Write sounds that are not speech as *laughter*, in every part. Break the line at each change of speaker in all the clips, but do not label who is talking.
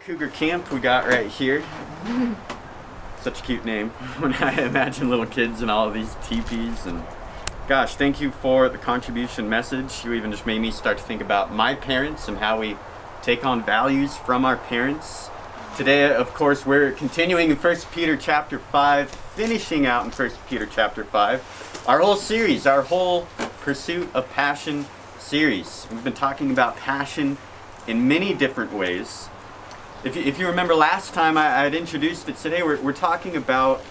cougar camp we got right here. Such a cute name *laughs* when I imagine little kids and all of these teepees and gosh, thank you for the contribution message. You even just made me start to think about my parents and how we take on values from our parents. Today, of course, we're continuing in 1 Peter chapter 5, finishing out in 1 Peter chapter 5, our whole series, our whole Pursuit of Passion series. We've been talking about passion in many different ways. If you, if you remember last time I, would introduced it today, we're, we're talking about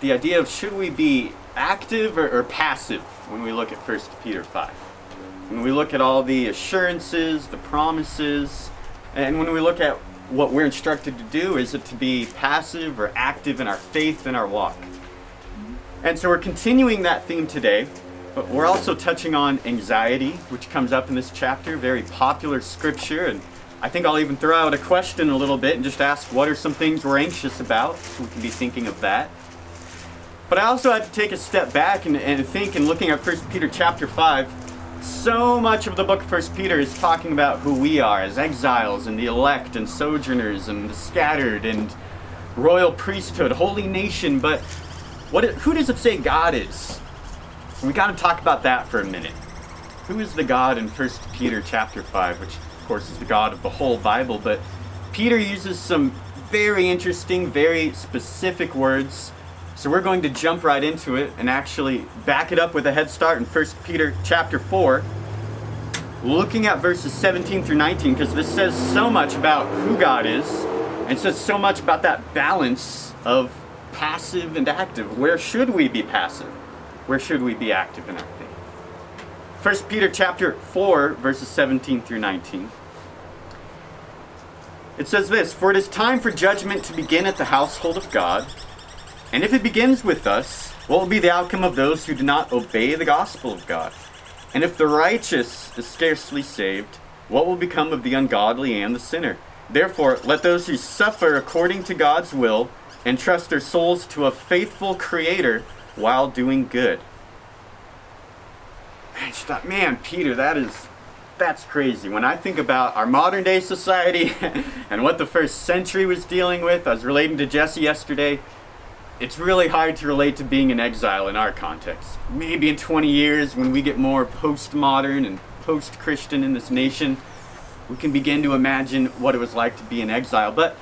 the idea of should we be active or, or passive when we look at 1 Peter 5. When we look at all the assurances, the promises, and when we look at what we're instructed to do, is it to be passive or active in our faith and our walk? And so we're continuing that theme today, but we're also touching on anxiety, which comes up in this chapter, very popular scripture, and I think I'll even throw out a question a little bit and just ask what are some things we're anxious about so we can be thinking of that. But I also had to take a step back and, and think and looking at 1 Peter chapter 5, so much of the book of 1 Peter is talking about who we are as exiles and the elect and sojourners and the scattered and royal priesthood, holy nation, but what who does it say God is? We got to talk about that for a minute. Who is the God in 1 Peter chapter 5, which course, is the God of the whole Bible, but Peter uses some very interesting, very specific words. So we're going to jump right into it and actually back it up with a head start in 1 Peter chapter 4, looking at verses 17 through 19, because this says so much about who God is, and says so much about that balance of passive and active. Where should we be passive? Where should we be active in our 1 Peter chapter 4, verses 17 through 19. It says this For it is time for judgment to begin at the household of God. And if it begins with us, what will be the outcome of those who do not obey the gospel of God? And if the righteous is scarcely saved, what will become of the ungodly and the sinner? Therefore, let those who suffer according to God's will entrust their souls to a faithful Creator while doing good. I just thought, man, Peter, that is that's crazy. When I think about our modern day society *laughs* and what the first century was dealing with, I was relating to Jesse yesterday. It's really hard to relate to being an exile in our context. Maybe in 20 years, when we get more postmodern and post Christian in this nation, we can begin to imagine what it was like to be in exile. But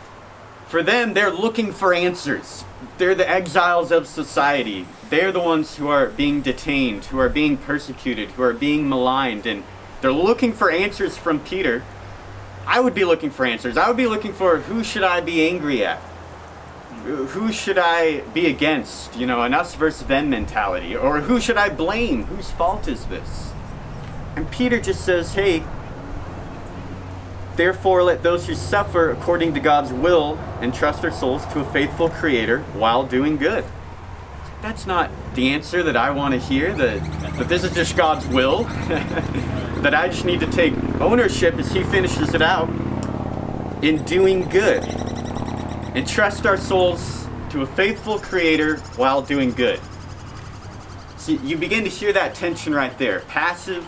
for them, they're looking for answers. They're the exiles of society. They're the ones who are being detained, who are being persecuted, who are being maligned, and they're looking for answers from Peter. I would be looking for answers. I would be looking for who should I be angry at? Who should I be against? You know, an us versus them mentality. Or who should I blame? Whose fault is this? And Peter just says, hey, therefore let those who suffer according to God's will entrust their souls to a faithful Creator while doing good. That's not the answer that I want to hear, that, that this is just God's will. *laughs* that I just need to take ownership as He finishes it out in doing good. And trust our souls to a faithful Creator while doing good. So you begin to hear that tension right there passive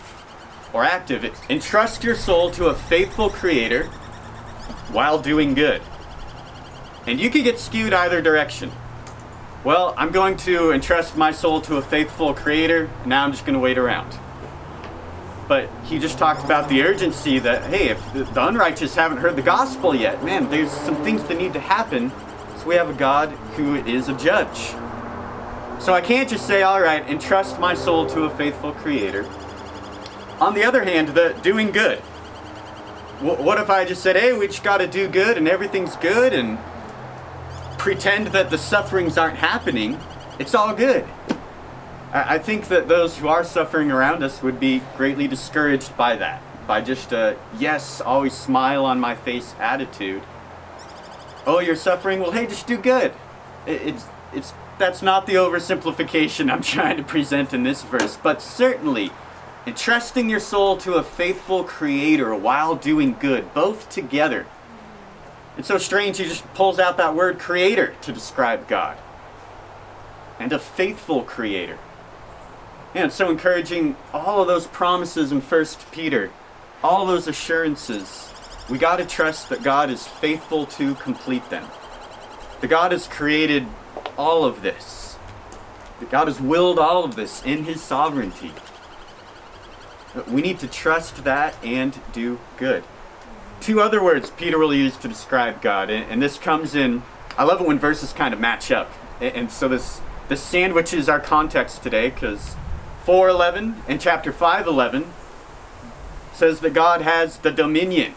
or active. Entrust your soul to a faithful Creator while doing good. And you can get skewed either direction. Well, I'm going to entrust my soul to a faithful Creator, and now I'm just going to wait around. But he just talked about the urgency that, hey, if the unrighteous haven't heard the gospel yet, man, there's some things that need to happen. So we have a God who is a judge. So I can't just say, all right, entrust my soul to a faithful creator. On the other hand, the doing good. What if I just said, hey, we just got to do good and everything's good and pretend that the sufferings aren't happening? It's all good. I think that those who are suffering around us would be greatly discouraged by that, by just a yes, always smile on my face attitude. Oh, you're suffering? Well, hey, just do good. It's, it's, that's not the oversimplification I'm *laughs* trying to present in this verse, but certainly entrusting your soul to a faithful creator while doing good, both together. It's so strange he just pulls out that word creator to describe God. And a faithful creator. And it's so encouraging all of those promises in First Peter, all those assurances. we got to trust that God is faithful to complete them. That God has created all of this. That God has willed all of this in His sovereignty. We need to trust that and do good. Two other words Peter will use to describe God, and, and this comes in. I love it when verses kind of match up, and, and so this this sandwiches our context today because 4:11 and chapter 5:11 says that God has the dominion.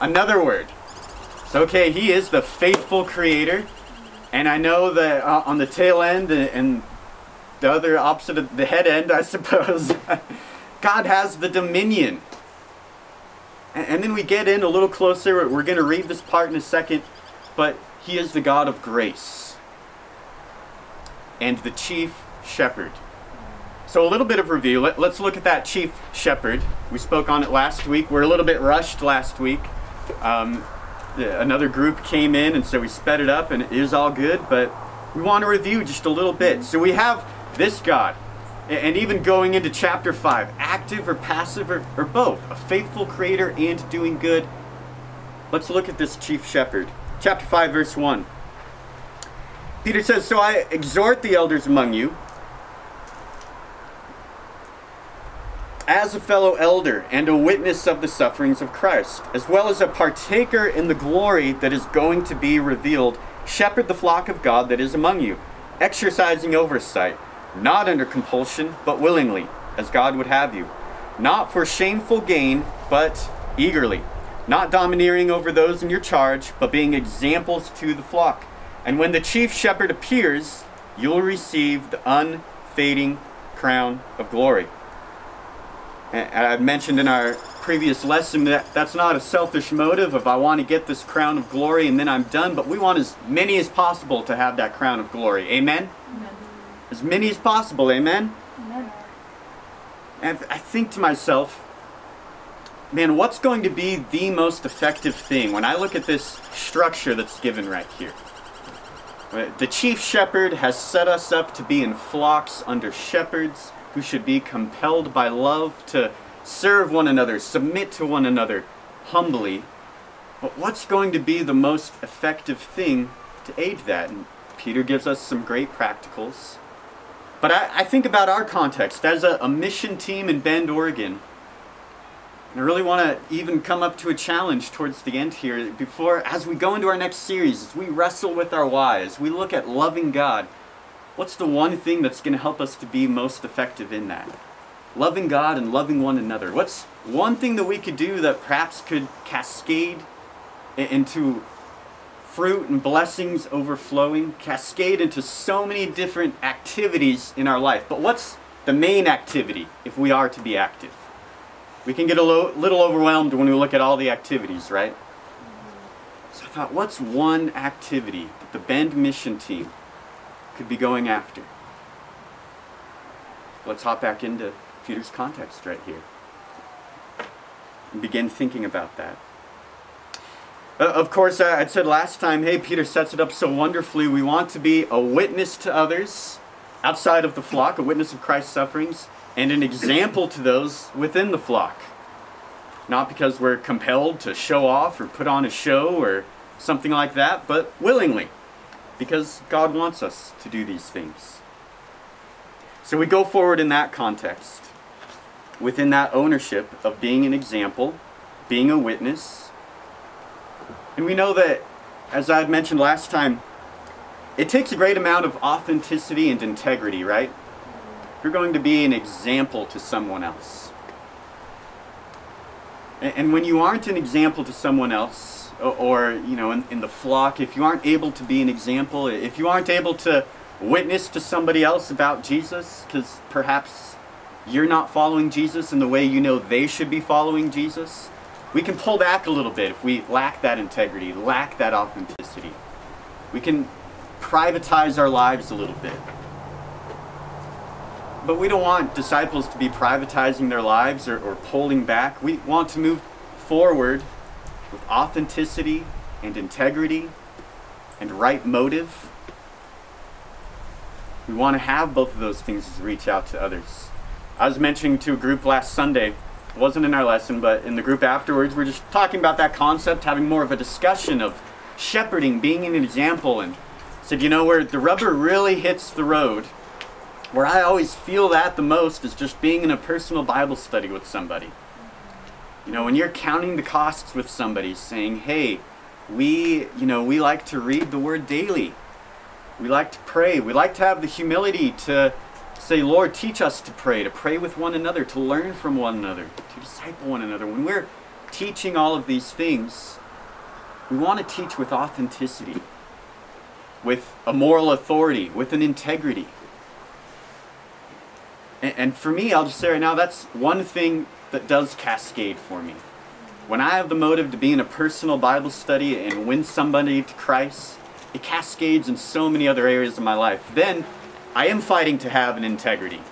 Another word. So okay, He is the faithful Creator, and I know that uh, on the tail end and the other opposite of the head end, I suppose. *laughs* God has the dominion. And then we get in a little closer. We're going to read this part in a second. But He is the God of grace and the chief shepherd. So, a little bit of review. Let, us look at that chief shepherd. We spoke on it last week. We're a little bit rushed last week. Um, another group came in, and so we sped it up, and it is all good. But we want to review just a little bit. So, we have this God and even going into chapter 5, active or passive or, or both, a faithful creator and doing good. Let's look at this chief shepherd. Chapter 5, verse 1. Peter says, So I exhort the elders among you, as a fellow elder and a witness of the sufferings of Christ, as well as a partaker in the glory that is going to be revealed, shepherd the flock of God that is among you, exercising oversight not under compulsion, but willingly, as God would have you, not for shameful gain, but eagerly, not domineering over those in your charge, but being examples to the flock. And when the chief shepherd appears, you'll receive the unfading crown of glory. And I mentioned in our previous lesson that that's not a selfish motive of I want to get this crown of glory and then I'm done, but we want as many as possible to have that crown of glory. Amen? As many as possible, amen? Amen. And I think to myself, man, what's going to be the most effective thing when I look at this structure that's given right here? The chief shepherd has set us up to be in flocks under shepherds who should be compelled by love to serve one another, submit to one another humbly. But what's going to be the most effective thing to aid that? And Peter gives us some great practicals. But I, I think about our context as a, a mission team in Bend, Oregon. And I really want to even come up to a challenge towards the end here before, as we go into our next series, as we wrestle with our whys, we look at loving God. What's the one thing that's going to help us to be most effective in that? Loving God and loving one another. What's one thing that we could do that perhaps could cascade into fruit and blessings overflowing cascade into so many different activities in our life. But what's the main activity if we are to be active? We can get a little overwhelmed when we look at all the activities, right? So I thought, what's one activity that the Bend mission team could be going after? Let's hop back into Peter's context right here and begin thinking about that. Uh, of course, uh, I said last time, hey, Peter sets it up so wonderfully. We want to be a witness to others outside of the flock, a witness of Christ's sufferings, and an example to those within the flock. Not because we're compelled to show off or put on a show or something like that, but willingly, because God wants us to do these things. So we go forward in that context, within that ownership of being an example, being a witness, and we know that, as I had mentioned last time, it takes a great amount of authenticity and integrity, right? If you're going to be an example to someone else. And when you aren't an example to someone else, or, you know, in, in the flock, if you aren't able to be an example, if you aren't able to witness to somebody else about Jesus, because perhaps you're not following Jesus in the way you know they should be following Jesus, we can pull back a little bit if we lack that integrity, lack that authenticity. We can privatize our lives a little bit. But we don't want disciples to be privatizing their lives or, or pulling back. We want to move forward with authenticity and integrity and right motive. We want to have both of those things we reach out to others. I was mentioning to a group last Sunday wasn't in our lesson, but in the group afterwards, we're just talking about that concept, having more of a discussion of shepherding, being an example, and said, you know, where the rubber really hits the road, where I always feel that the most is just being in a personal Bible study with somebody. You know, when you're counting the costs with somebody, saying, hey, we, you know, we like to read the word daily. We like to pray. We like to have the humility to say, Lord, teach us to pray, to pray with one another, to learn from one another, to disciple one another. When we're teaching all of these things, we want to teach with authenticity, with a moral authority, with an integrity. And, and for me, I'll just say right now, that's one thing that does cascade for me. When I have the motive to be in a personal Bible study and win somebody to Christ, it cascades in so many other areas of my life. Then I am fighting to have an integrity,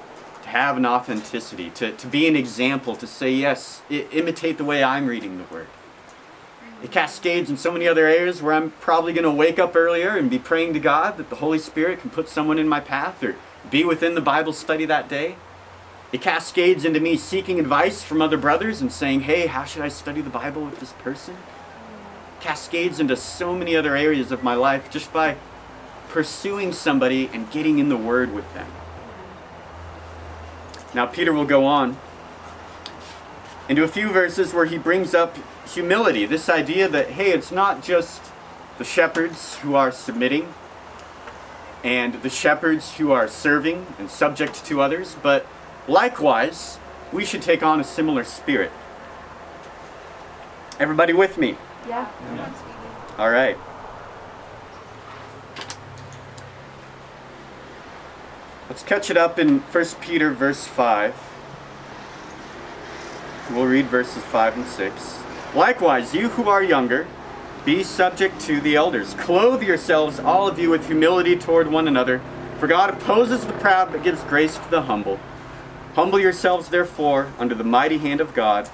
to have an authenticity, to, to be an example, to say, yes, I- imitate the way I'm reading the Word. It cascades in so many other areas where I'm probably going to wake up earlier and be praying to God that the Holy Spirit can put someone in my path or be within the Bible study that day. It cascades into me seeking advice from other brothers and saying, hey, how should I study the Bible with this person? Cascades into so many other areas of my life just by pursuing somebody and getting in the Word with them. Now, Peter will go on into a few verses where he brings up humility this idea that, hey, it's not just the shepherds who are submitting and the shepherds who are serving and subject to others, but likewise, we should take on a similar spirit. Everybody with me?
Yeah.
All right. Let's catch it up in 1 Peter verse 5. We'll read verses 5 and 6. Likewise, you who are younger, be subject to the elders. Clothe yourselves, all of you, with humility toward one another, for God opposes the proud but gives grace to the humble. Humble yourselves, therefore, under the mighty hand of God,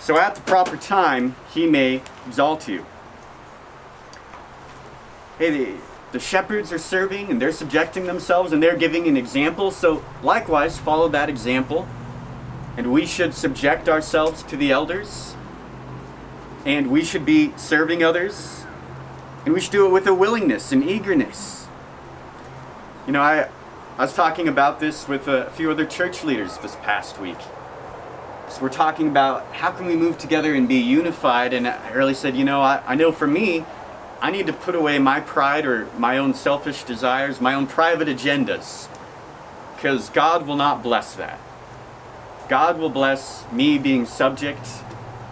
so at the proper time he may exalt you. Hey, the, shepherds are serving and they're subjecting themselves and they're giving an example, so likewise follow that example. And we should subject ourselves to the elders, and we should be serving others, and we should do it with a willingness and eagerness. You know, I, I was talking about this with a few other church leaders this past week. So we're talking about how can we move together and be unified, and I really said, you know, I, I know for me, I need to put away my pride or my own selfish desires, my own private agendas, because God will not bless that. God will bless me being subject,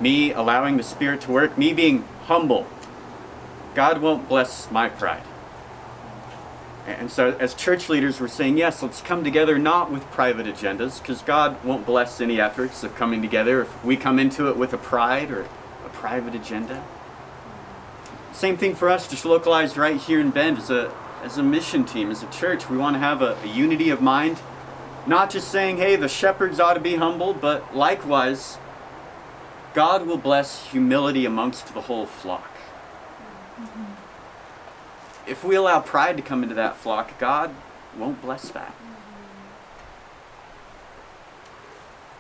me allowing the Spirit to work, me being humble. God won't bless my pride. And so, as church leaders, we're saying, yes, let's come together not with private agendas, because God won't bless any efforts of coming together if we come into it with a pride or a private agenda. Same thing for us, just localized right here in Bend as a, as a mission team, as a church. We want to have a, a unity of mind, not just saying, hey, the shepherds ought to be humble, but likewise, God will bless humility amongst the whole flock. Mm-hmm. If we allow pride to come into that flock, God won't bless that. Mm-hmm.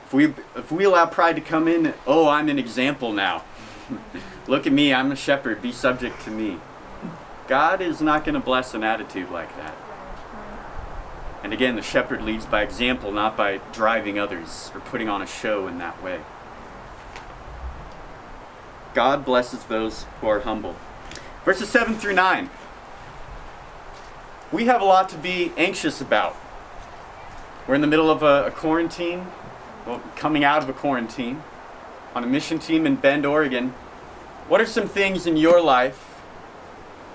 If we, if we allow pride to come in, oh, I'm an example now. *laughs* Look at me, I'm a shepherd, be subject to me. God is not going to bless an attitude like that. And again, the shepherd leads by example, not by driving others or putting on a show in that way. God blesses those who are humble. Verses 7 through 9. We have a lot to be anxious about. We're in the middle of a, a quarantine, well, coming out of a quarantine, on a mission team in Bend, Oregon. What are some things in your life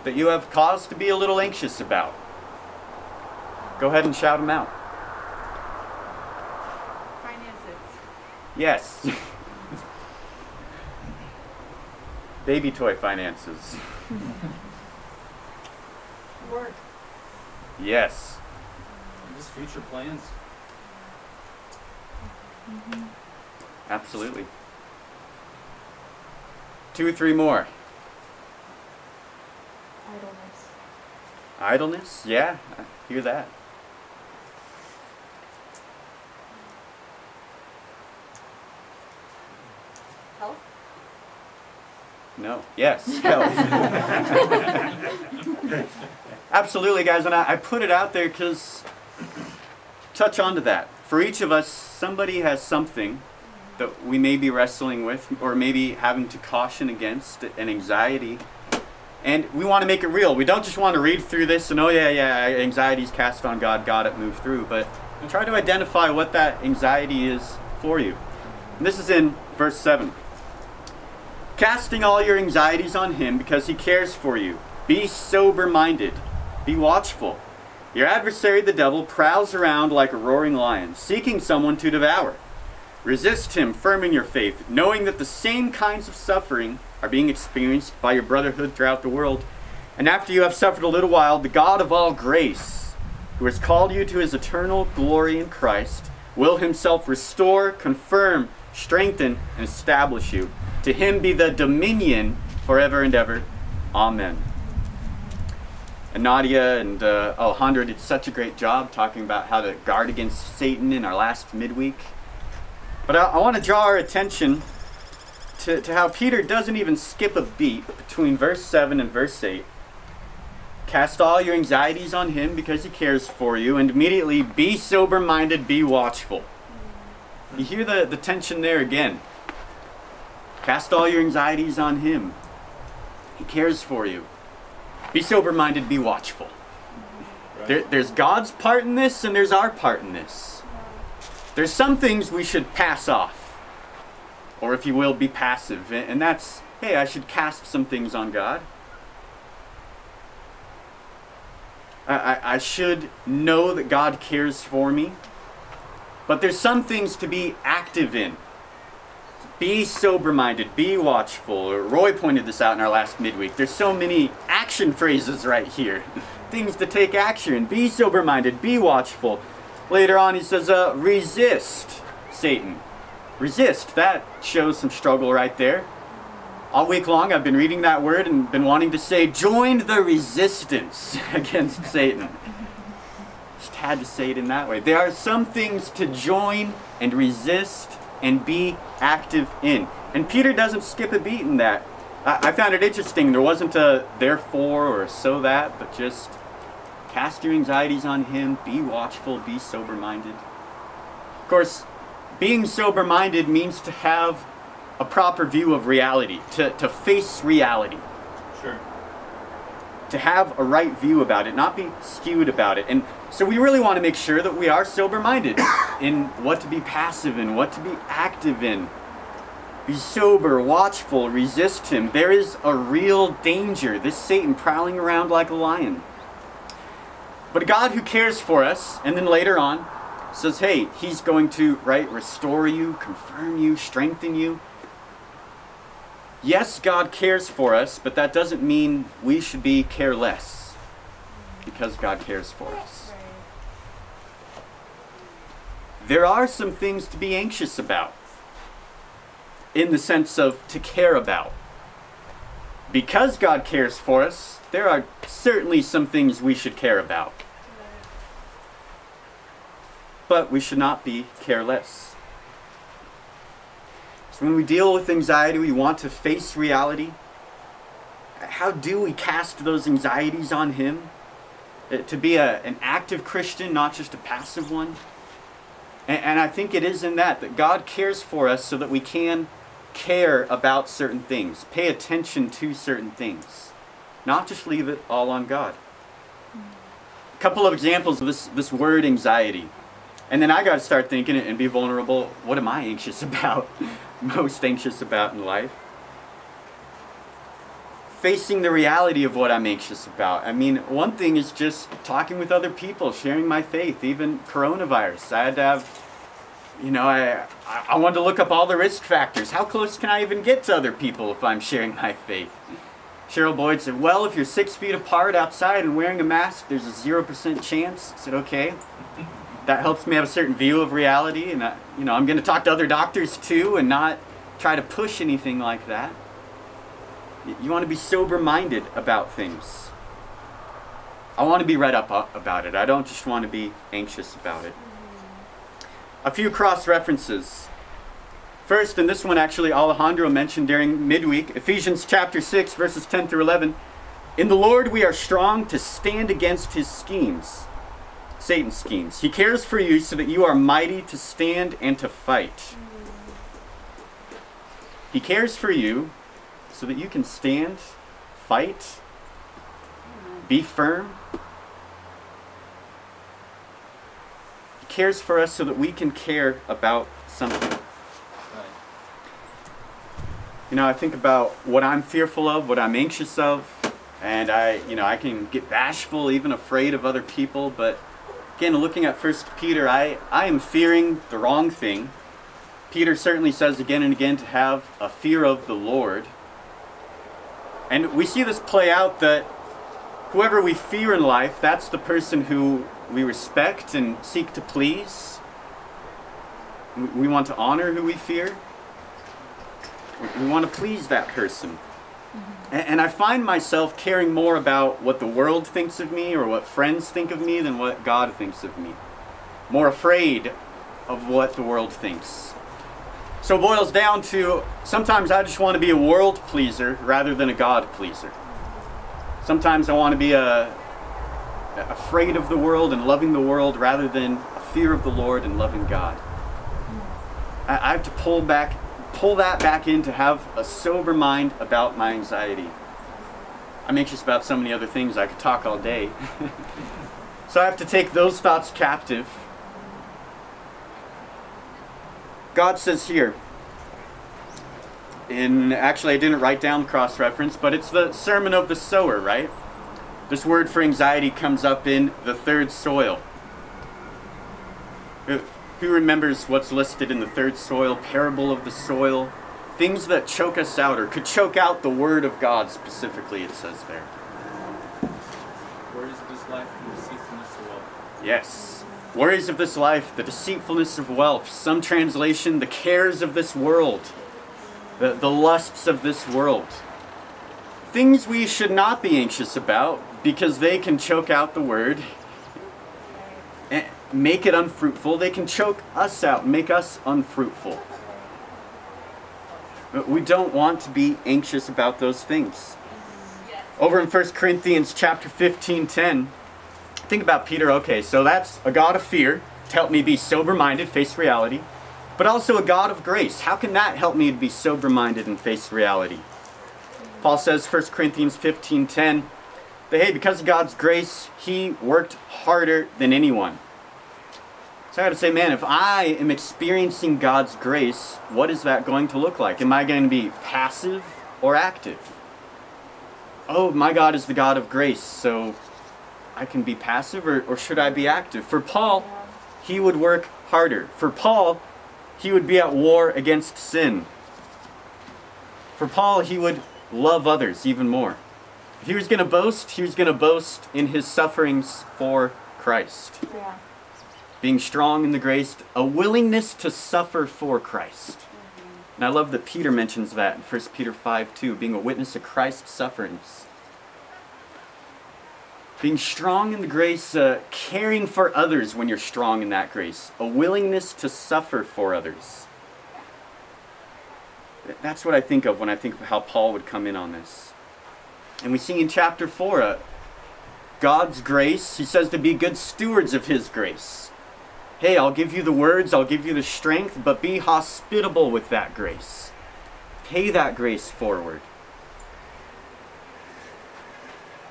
that you have cause to be a little anxious about? Go ahead and shout them out.
Finances.
Yes. *laughs* Baby toy finances. *laughs*
Work.
Yes.
Just future plans. Mm-hmm.
Absolutely. Two, three more.
Idleness.
Idleness? Yeah, I hear that. Health? No. Yes, health. *laughs* Absolutely, guys, and I, I put it out there because touch on to that. For each of us, somebody has something that we may be wrestling with or maybe having to caution against an anxiety. And we want to make it real. We don't just want to read through this and, oh, yeah, yeah, anxiety's cast on God, got it, move through. But try to identify what that anxiety is for you. And this is in verse 7. Casting all your anxieties on Him because He cares for you. Be sober minded, be watchful. Your adversary, the devil, prowls around like a roaring lion, seeking someone to devour. Resist him firm in your faith, knowing that the same kinds of suffering are being experienced by your brotherhood throughout the world. And after you have suffered a little while, the God of all grace, who has called you to his eternal glory in Christ, will himself restore, confirm, strengthen, and establish you. To him be the dominion forever and ever. Amen. And Nadia and uh, Alejandro did such a great job talking about how to guard against Satan in our last midweek. But I, I want to draw our attention to, to how Peter doesn't even skip a beat between verse 7 and verse 8. Cast all your anxieties on him because he cares for you, and immediately be sober minded, be watchful. You hear the, the tension there again. Cast all your anxieties on him. He cares for you. Be sober minded, be watchful. There, there's God's part in this, and there's our part in this. There's some things we should pass off, or if you will, be passive. And that's, hey, I should cast some things on God. I, I, I should know that God cares for me. But there's some things to be active in. Be sober minded, be watchful. Roy pointed this out in our last midweek. There's so many action phrases right here. *laughs* Things to take action. Be sober minded, be watchful. Later on, he says, uh, resist Satan. Resist. That shows some struggle right there. All week long, I've been reading that word and been wanting to say, join the resistance *laughs* against Satan. Just had to say it in that way. There are some things to join and resist and be active in. And Peter doesn't skip a beat in that. I, I found it interesting. There wasn't a therefore or so that, but just cast your anxieties on him, be watchful, be sober minded. Of course, being sober minded means to have a proper view of reality, to, to face reality.
Sure.
To have a right view about it, not be skewed about it. And so we really want to make sure that we are sober minded *coughs* in what to be passive in, what to be active in. Be sober, watchful, resist him. There is a real danger, this Satan prowling around like a lion. But a God who cares for us, and then later on says, hey, he's going to, right, restore you, confirm you, strengthen you. Yes, God cares for us, but that doesn't mean we should be careless because God cares for us. There are some things to be anxious about in the sense of to care about. Because God cares for us, there are certainly some things we should care about. But we should not be careless. So when we deal with anxiety, we want to face reality. How do we cast those anxieties on Him? Uh, to be a, an active Christian, not just a passive one. And, and I think it is in that, that God cares for us so that we can care about certain things, pay attention to certain things, not just leave it all on God. A couple of examples of this, this word anxiety. And then I got to start thinking and be vulnerable. What am I anxious *laughs* about? Most anxious about in life? Facing the reality of what I'm anxious about. I mean, one thing is just talking with other people, sharing my faith, even coronavirus. I had to have you know, I, I wanted to look up all the risk factors. How close can I even get to other people if I'm sharing my faith? Cheryl Boyd said, well, if you're six feet apart outside and wearing a mask, there's a 0% chance. I said, okay. *laughs* That helps me have a certain view of reality. And, I, you know, I'm going to talk to other doctors too and not try to push anything like that. You want to be sober-minded about things. I want to be read up about it. I don't just want to be anxious about it. Mm-hmm. A few cross references. First, and this one actually Alejandro mentioned during midweek, Ephesians chapter 6, verses 10 through 11. In the Lord we are strong to stand against his schemes, Satan's schemes. He cares for you so that you are mighty to stand and to fight. He cares for you so that you can stand, fight, be firm. He cares for us so that we can care about something. You know, I think about what I'm fearful of, what I'm anxious of, and I, you know, I can get bashful, even afraid of other people. But again, looking at First Peter, I, I am fearing the wrong thing. Peter certainly says again and again to have a fear of the Lord. And we see this play out that whoever we fear in life, that's the person who we respect and seek to please. We want to honor who we fear. We want to please that person. A- And I find myself caring more about what the world thinks of me or what friends think of me than what God thinks of me. More afraid of what the world thinks. So it boils down to sometimes I just want to be a world pleaser rather than a God pleaser. Sometimes I want to be a, afraid of the world and loving the world rather than a fear of the Lord and loving God. I, I have to pull back, pull that back in to have a sober mind about my anxiety. I'm anxious about so many other things. I could talk all day. *laughs* so I have to take those thoughts captive. God says here, in actually I didn't write down cross reference, but it's the sermon of the sower, right? This word for anxiety comes up in the third soil. Who remembers what's listed in the third soil, parable of the soil? Things that choke us out or could choke out the word of God specifically, it says there.
Worries of this life and deceitfulness of wealth.
Yes. Worries of this life, the deceitfulness of wealth, some translation, the cares of this world, the, the lusts of this world. Things we should not be anxious about because they can choke out the word make it unfruitful. They can choke us out, make us unfruitful. But we don't want to be anxious about those things. Over in 1 Corinthians chapter 15, 10, think about Peter. Okay, so that's a God of fear to help me be sober minded, face reality, but also a God of grace. How can that help me to be sober minded and face reality? Paul says, 1 Corinthians 15 10, that hey, because of God's grace, he worked harder than anyone. So I gotta say, man, if I am experiencing God's grace, what is that going to look like? Am I going to be passive or active? Oh, my God is the God of grace, so I can be passive or, or should I be active? For Paul, he would work harder. For Paul, he would be at war against sin. For Paul, he would love others even more. If he was going to boast, he was going to boast in his sufferings for Christ.
Yeah.
Being strong in the grace, a willingness to suffer for Christ. And I love that Peter mentions that in 1 Peter 5 2, being a witness of Christ's sufferings. Being strong in the grace, uh, caring for others when you're strong in that grace, a willingness to suffer for others. That's what I think of when I think of how Paul would come in on this. And we see in chapter 4, uh, God's grace, he says to be good stewards of his grace. Hey, I'll give you the words, I'll give you the strength, but be hospitable with that grace. Pay that grace forward.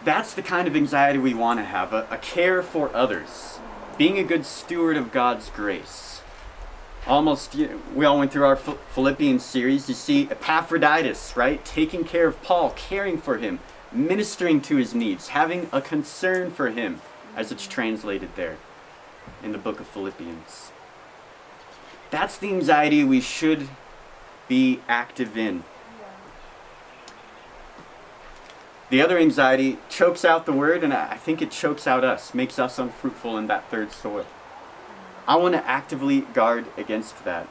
That's the kind of anxiety we want to have a, a care for others, being a good steward of God's grace. Almost, you know, we all went through our Phil- Philippians series. You see Epaphroditus, right? Taking care of Paul, caring for him, ministering to his needs, having a concern for him, as it's translated there in the book of Philippians. That's the anxiety we should be active in. The other anxiety chokes out the word, and I think it chokes out us, makes us unfruitful in that third soil. I want to actively guard against that.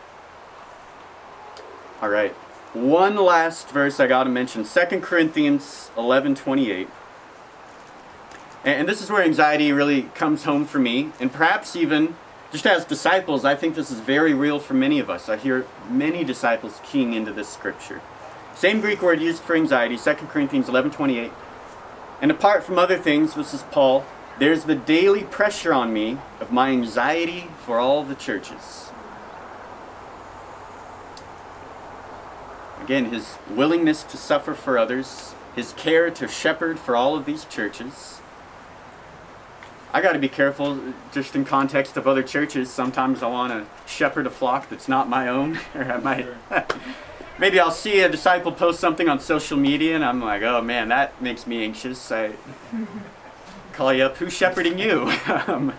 All right. One last verse I got to mention 2 Corinthians 11 28. And, this is where anxiety really comes home for me, and perhaps even Just as disciples, I think this is very real for many of us. I hear many disciples keying into this scripture. Same Greek word used for anxiety, 2 Corinthians 11:28. And apart from other things, this is Paul, there's the daily pressure on me of my anxiety for all the churches. Again, his willingness to suffer for others, his care to shepherd for all of these churches. I got to be careful just in context of other churches. Sometimes I want to shepherd a flock that's not my own, *laughs* or I might. *laughs* maybe I'll see a disciple post something on social media, and I'm like, oh man, that makes me anxious. I *laughs* call you up. Who's shepherding you? Um,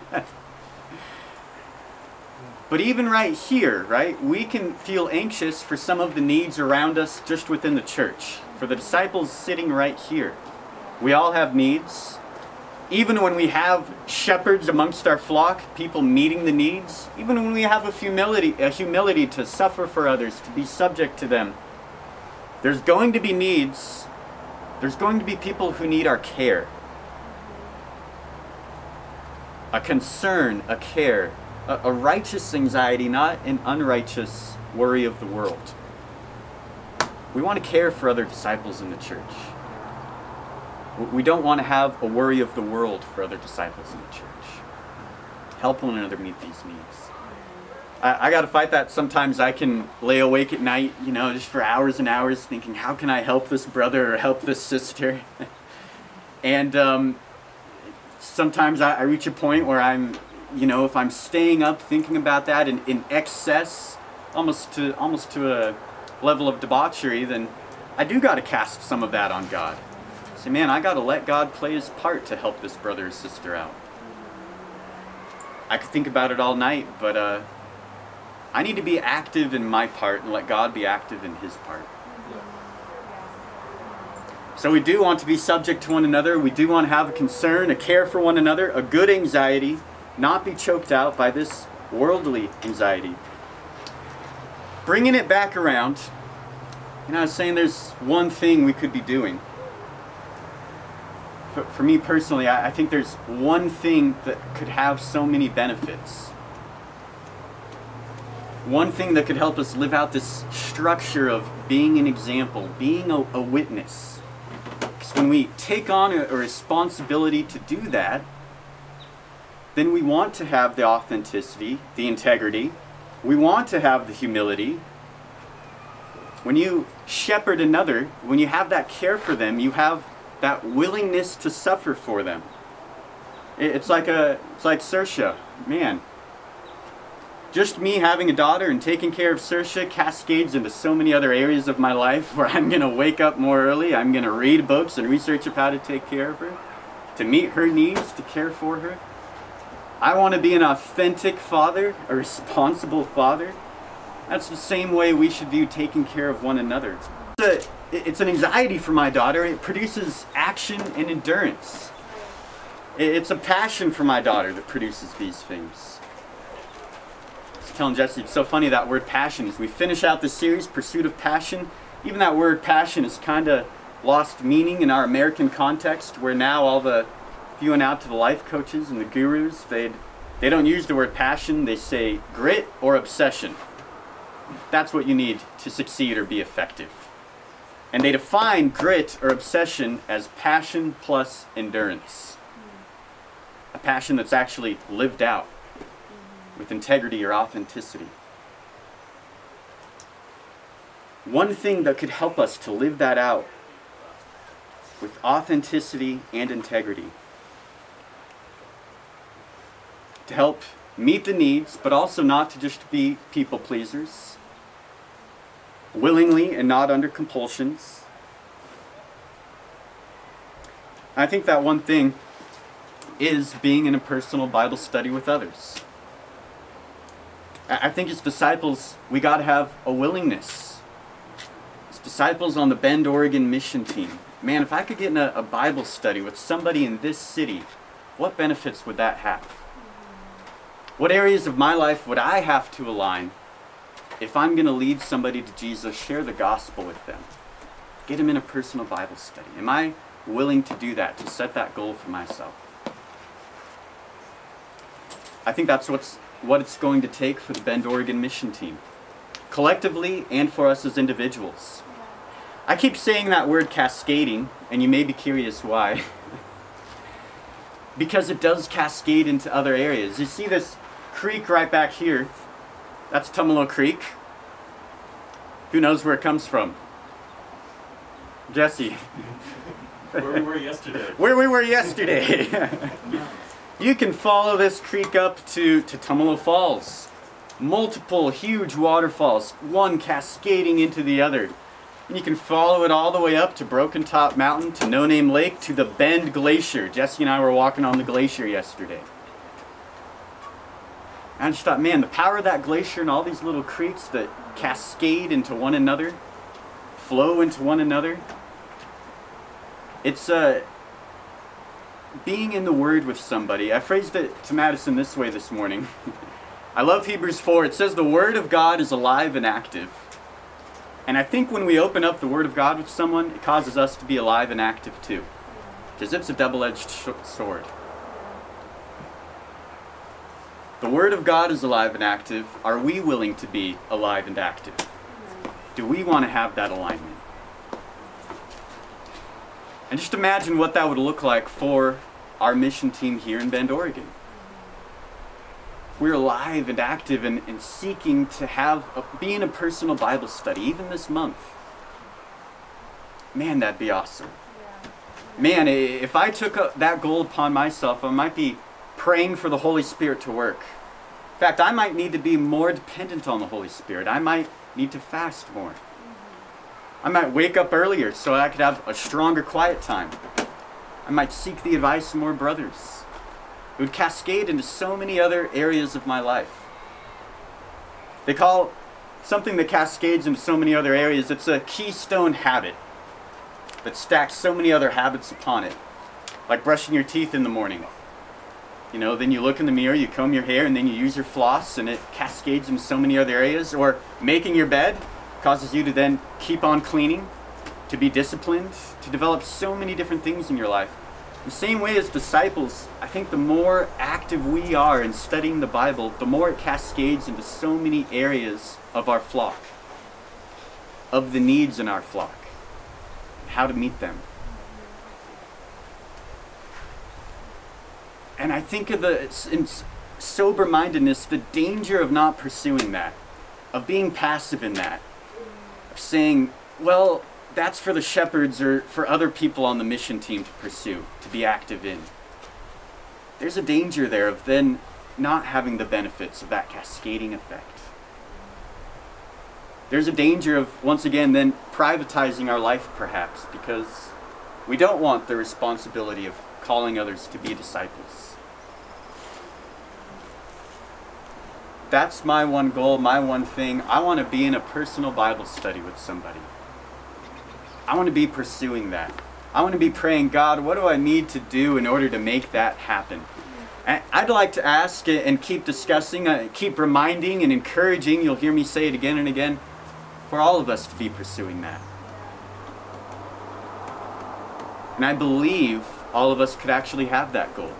but even right here, right, we can feel anxious for some of the needs around us just within the church. For the disciples sitting right here, we all have needs even when we have shepherds amongst our flock, people meeting the needs, even when we have a humility, a humility to suffer for others, to be subject to them, there's going to be needs. There's going to be people who need our care. A concern, a care, a, a righteous anxiety, not an unrighteous worry of the world. We want to care for other disciples in the church. We don't want to have a worry of the world for other disciples in the church. Help one another meet these needs. I, I got to fight that. Sometimes I can lay awake at night, you know, just for hours and hours thinking, how can I help this brother or help this sister? *laughs* and um, sometimes I, I reach a point where I'm, you know, if I'm staying up thinking about that in, in excess, almost to almost to a level of debauchery, then I do got to cast some of that on God. Say, man, I got to let God play his part to help this brother or sister out. I could think about it all night, but uh, I need to be active in my part and let God be active in his part. So we do want to be subject to one another. We do want to have a concern, a care for one another, a good anxiety, not be choked out by this worldly anxiety. Bringing it back around, you know, I was saying there's one thing we could be doing for, for me personally, I, I think there's one thing that could have so many benefits. One thing that could help us live out this structure of being an example, being a, a witness. Because when we take on a, a responsibility to do that, then we want to have the authenticity, the integrity. We want to have the humility. When you shepherd another, when you have that care for them, you have that willingness to suffer for them. It's like a, it's like Sersha, man. Just me having a daughter and taking care of Sersha cascades into so many other areas of my life *laughs* where I'm to wake up more early, I'm to read books and research of how to take care of her, to meet her needs, to care for her. I want to be an authentic father, a responsible father. That's the same way we should view taking care of one another. It's an anxiety for my daughter. It produces action and endurance. It's a passion for my daughter that produces these things. I was telling Jesse, it's so funny that word passion. As we finish out the series, Pursuit of Passion, even that word passion is kind of lost meaning in our American context, where now all the, if you went out to the life coaches and the gurus, they'd, they don't use the word passion, they say grit or obsession. That's what you need to succeed or be effective. And they define grit or obsession as passion plus endurance. A passion that's actually lived out with integrity or authenticity. One thing that could help us to live that out with authenticity and integrity to help meet the needs, but also not to just be people pleasers willingly and not under compulsions. I think that one thing is being in a personal Bible study with others. I think as disciples, we got to have a willingness. As disciples on the Bend, Oregon mission team, man, if I could get in a, a Bible study with somebody in this city, what benefits would that have? What areas of my life would I have to align if I'm going to lead somebody to Jesus, share the gospel with them. Get them in a personal Bible study. Am I willing to do that, to set that goal for myself? I think that's what's what it's going to take for the Bend, Oregon mission team, collectively and for us as individuals. I keep saying that word cascading, and you may be curious why. *laughs* because it does cascade into other areas. You see this creek right back here? That's Tumalo Creek. Who knows where it comes from? Jesse.
Where we were yesterday. *laughs*
Where we were yesterday. *laughs* you can follow this creek up to, to Tumalo Falls. Multiple huge waterfalls, one cascading into the other. And you can follow it all the way up to Broken Top Mountain, to No Name Lake, to the Bend Glacier. Jesse and I were walking on the glacier yesterday. And I just thought, man, the power of that glacier and all these little creeks that cascade into one another, flow into one another. It's uh, being in the Word with somebody. I phrased it to Madison this way this morning. *laughs* I love Hebrews 4. It says the Word of God is alive and active. And I think when we open up the Word of God with someone, it causes us to be alive and active too. Because it's a double edged sword. The Word of God is alive and active. Are we willing to be alive and active? Do we want to have that alignment? And just imagine what that would look like for our mission team here in Bend, Oregon. We're alive and active and, and seeking to have a, be in a personal Bible study, even this month. Man, that'd be awesome. Man, if I took a, that goal upon myself, I might be praying for the Holy Spirit to work. In fact, I might need to be more dependent on the Holy Spirit. I might need to fast more. I might wake up earlier so I could have a stronger quiet time. I might seek the advice of more brothers. It would cascade into so many other areas of my life. They call something that cascades into so many other areas, it's a keystone habit that stacks so many other habits upon it. Like brushing your teeth in the morning. You know, then you look in the mirror, you comb your hair, and then you use your floss, and it cascades in so many other areas. Or making your bed, causes you to then keep on cleaning, to be disciplined, to develop so many different things in your life. The same way as disciples, I think the more active we are in studying the Bible, the more it cascades into so many areas of our flock, of the needs in our flock, how to meet them. And I think of the sober mindedness, the danger of not pursuing that, of being passive in that, of saying, well, that's for the shepherds or for other people on the mission team to pursue, to be active in. There's a danger there of then not having the benefits of that cascading effect. There's a danger of, once again, then privatizing our life perhaps because we don't want the responsibility of calling others to be disciples. that's my one goal, my one thing. I want to be in a personal Bible study with somebody. I want to be pursuing that. I want to be praying, God, what do I need to do in order to make that happen? I'd like to ask and keep discussing, uh, keep reminding and encouraging, you'll hear me say it again and again, for all of us to be pursuing that. And I believe all of us could actually have that goal.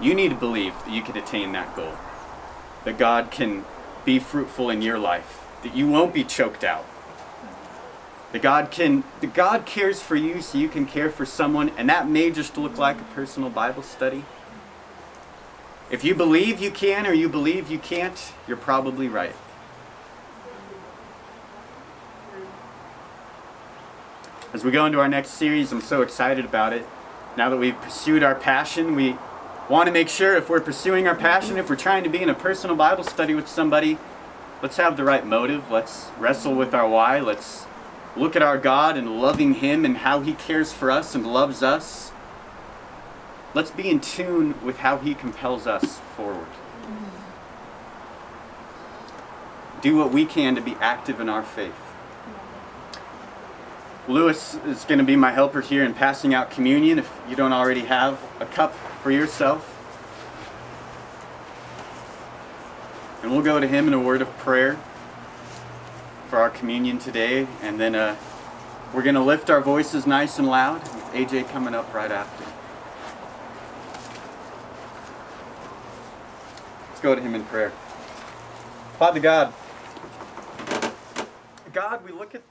You need to believe that you can attain that goal. That God can be fruitful in your life. That you won't be choked out. That God can that God cares for you so you can care for someone and that may just look like a personal Bible study. If you believe you can or you believe you can't, you're probably right. As we go into our next series, I'm so excited about it. Now that we've pursued our passion, we want to make sure if we're pursuing our passion, if we're trying to be in a personal Bible study with somebody, let's have the right motive. Let's wrestle with our why. Let's look at our God and loving Him and how He cares for us and loves us. Let's be in tune with how He compels us forward. Mm-hmm. Do what we can to be active in our faith. Lewis is going to be my helper here in passing out communion if you don't already have a cup for yourself. And we'll go to him in a word of prayer for our communion today. And then uh, we're going to lift our voices nice and loud with AJ coming up right after. Let's go to Him in prayer. Father God, God, we look at.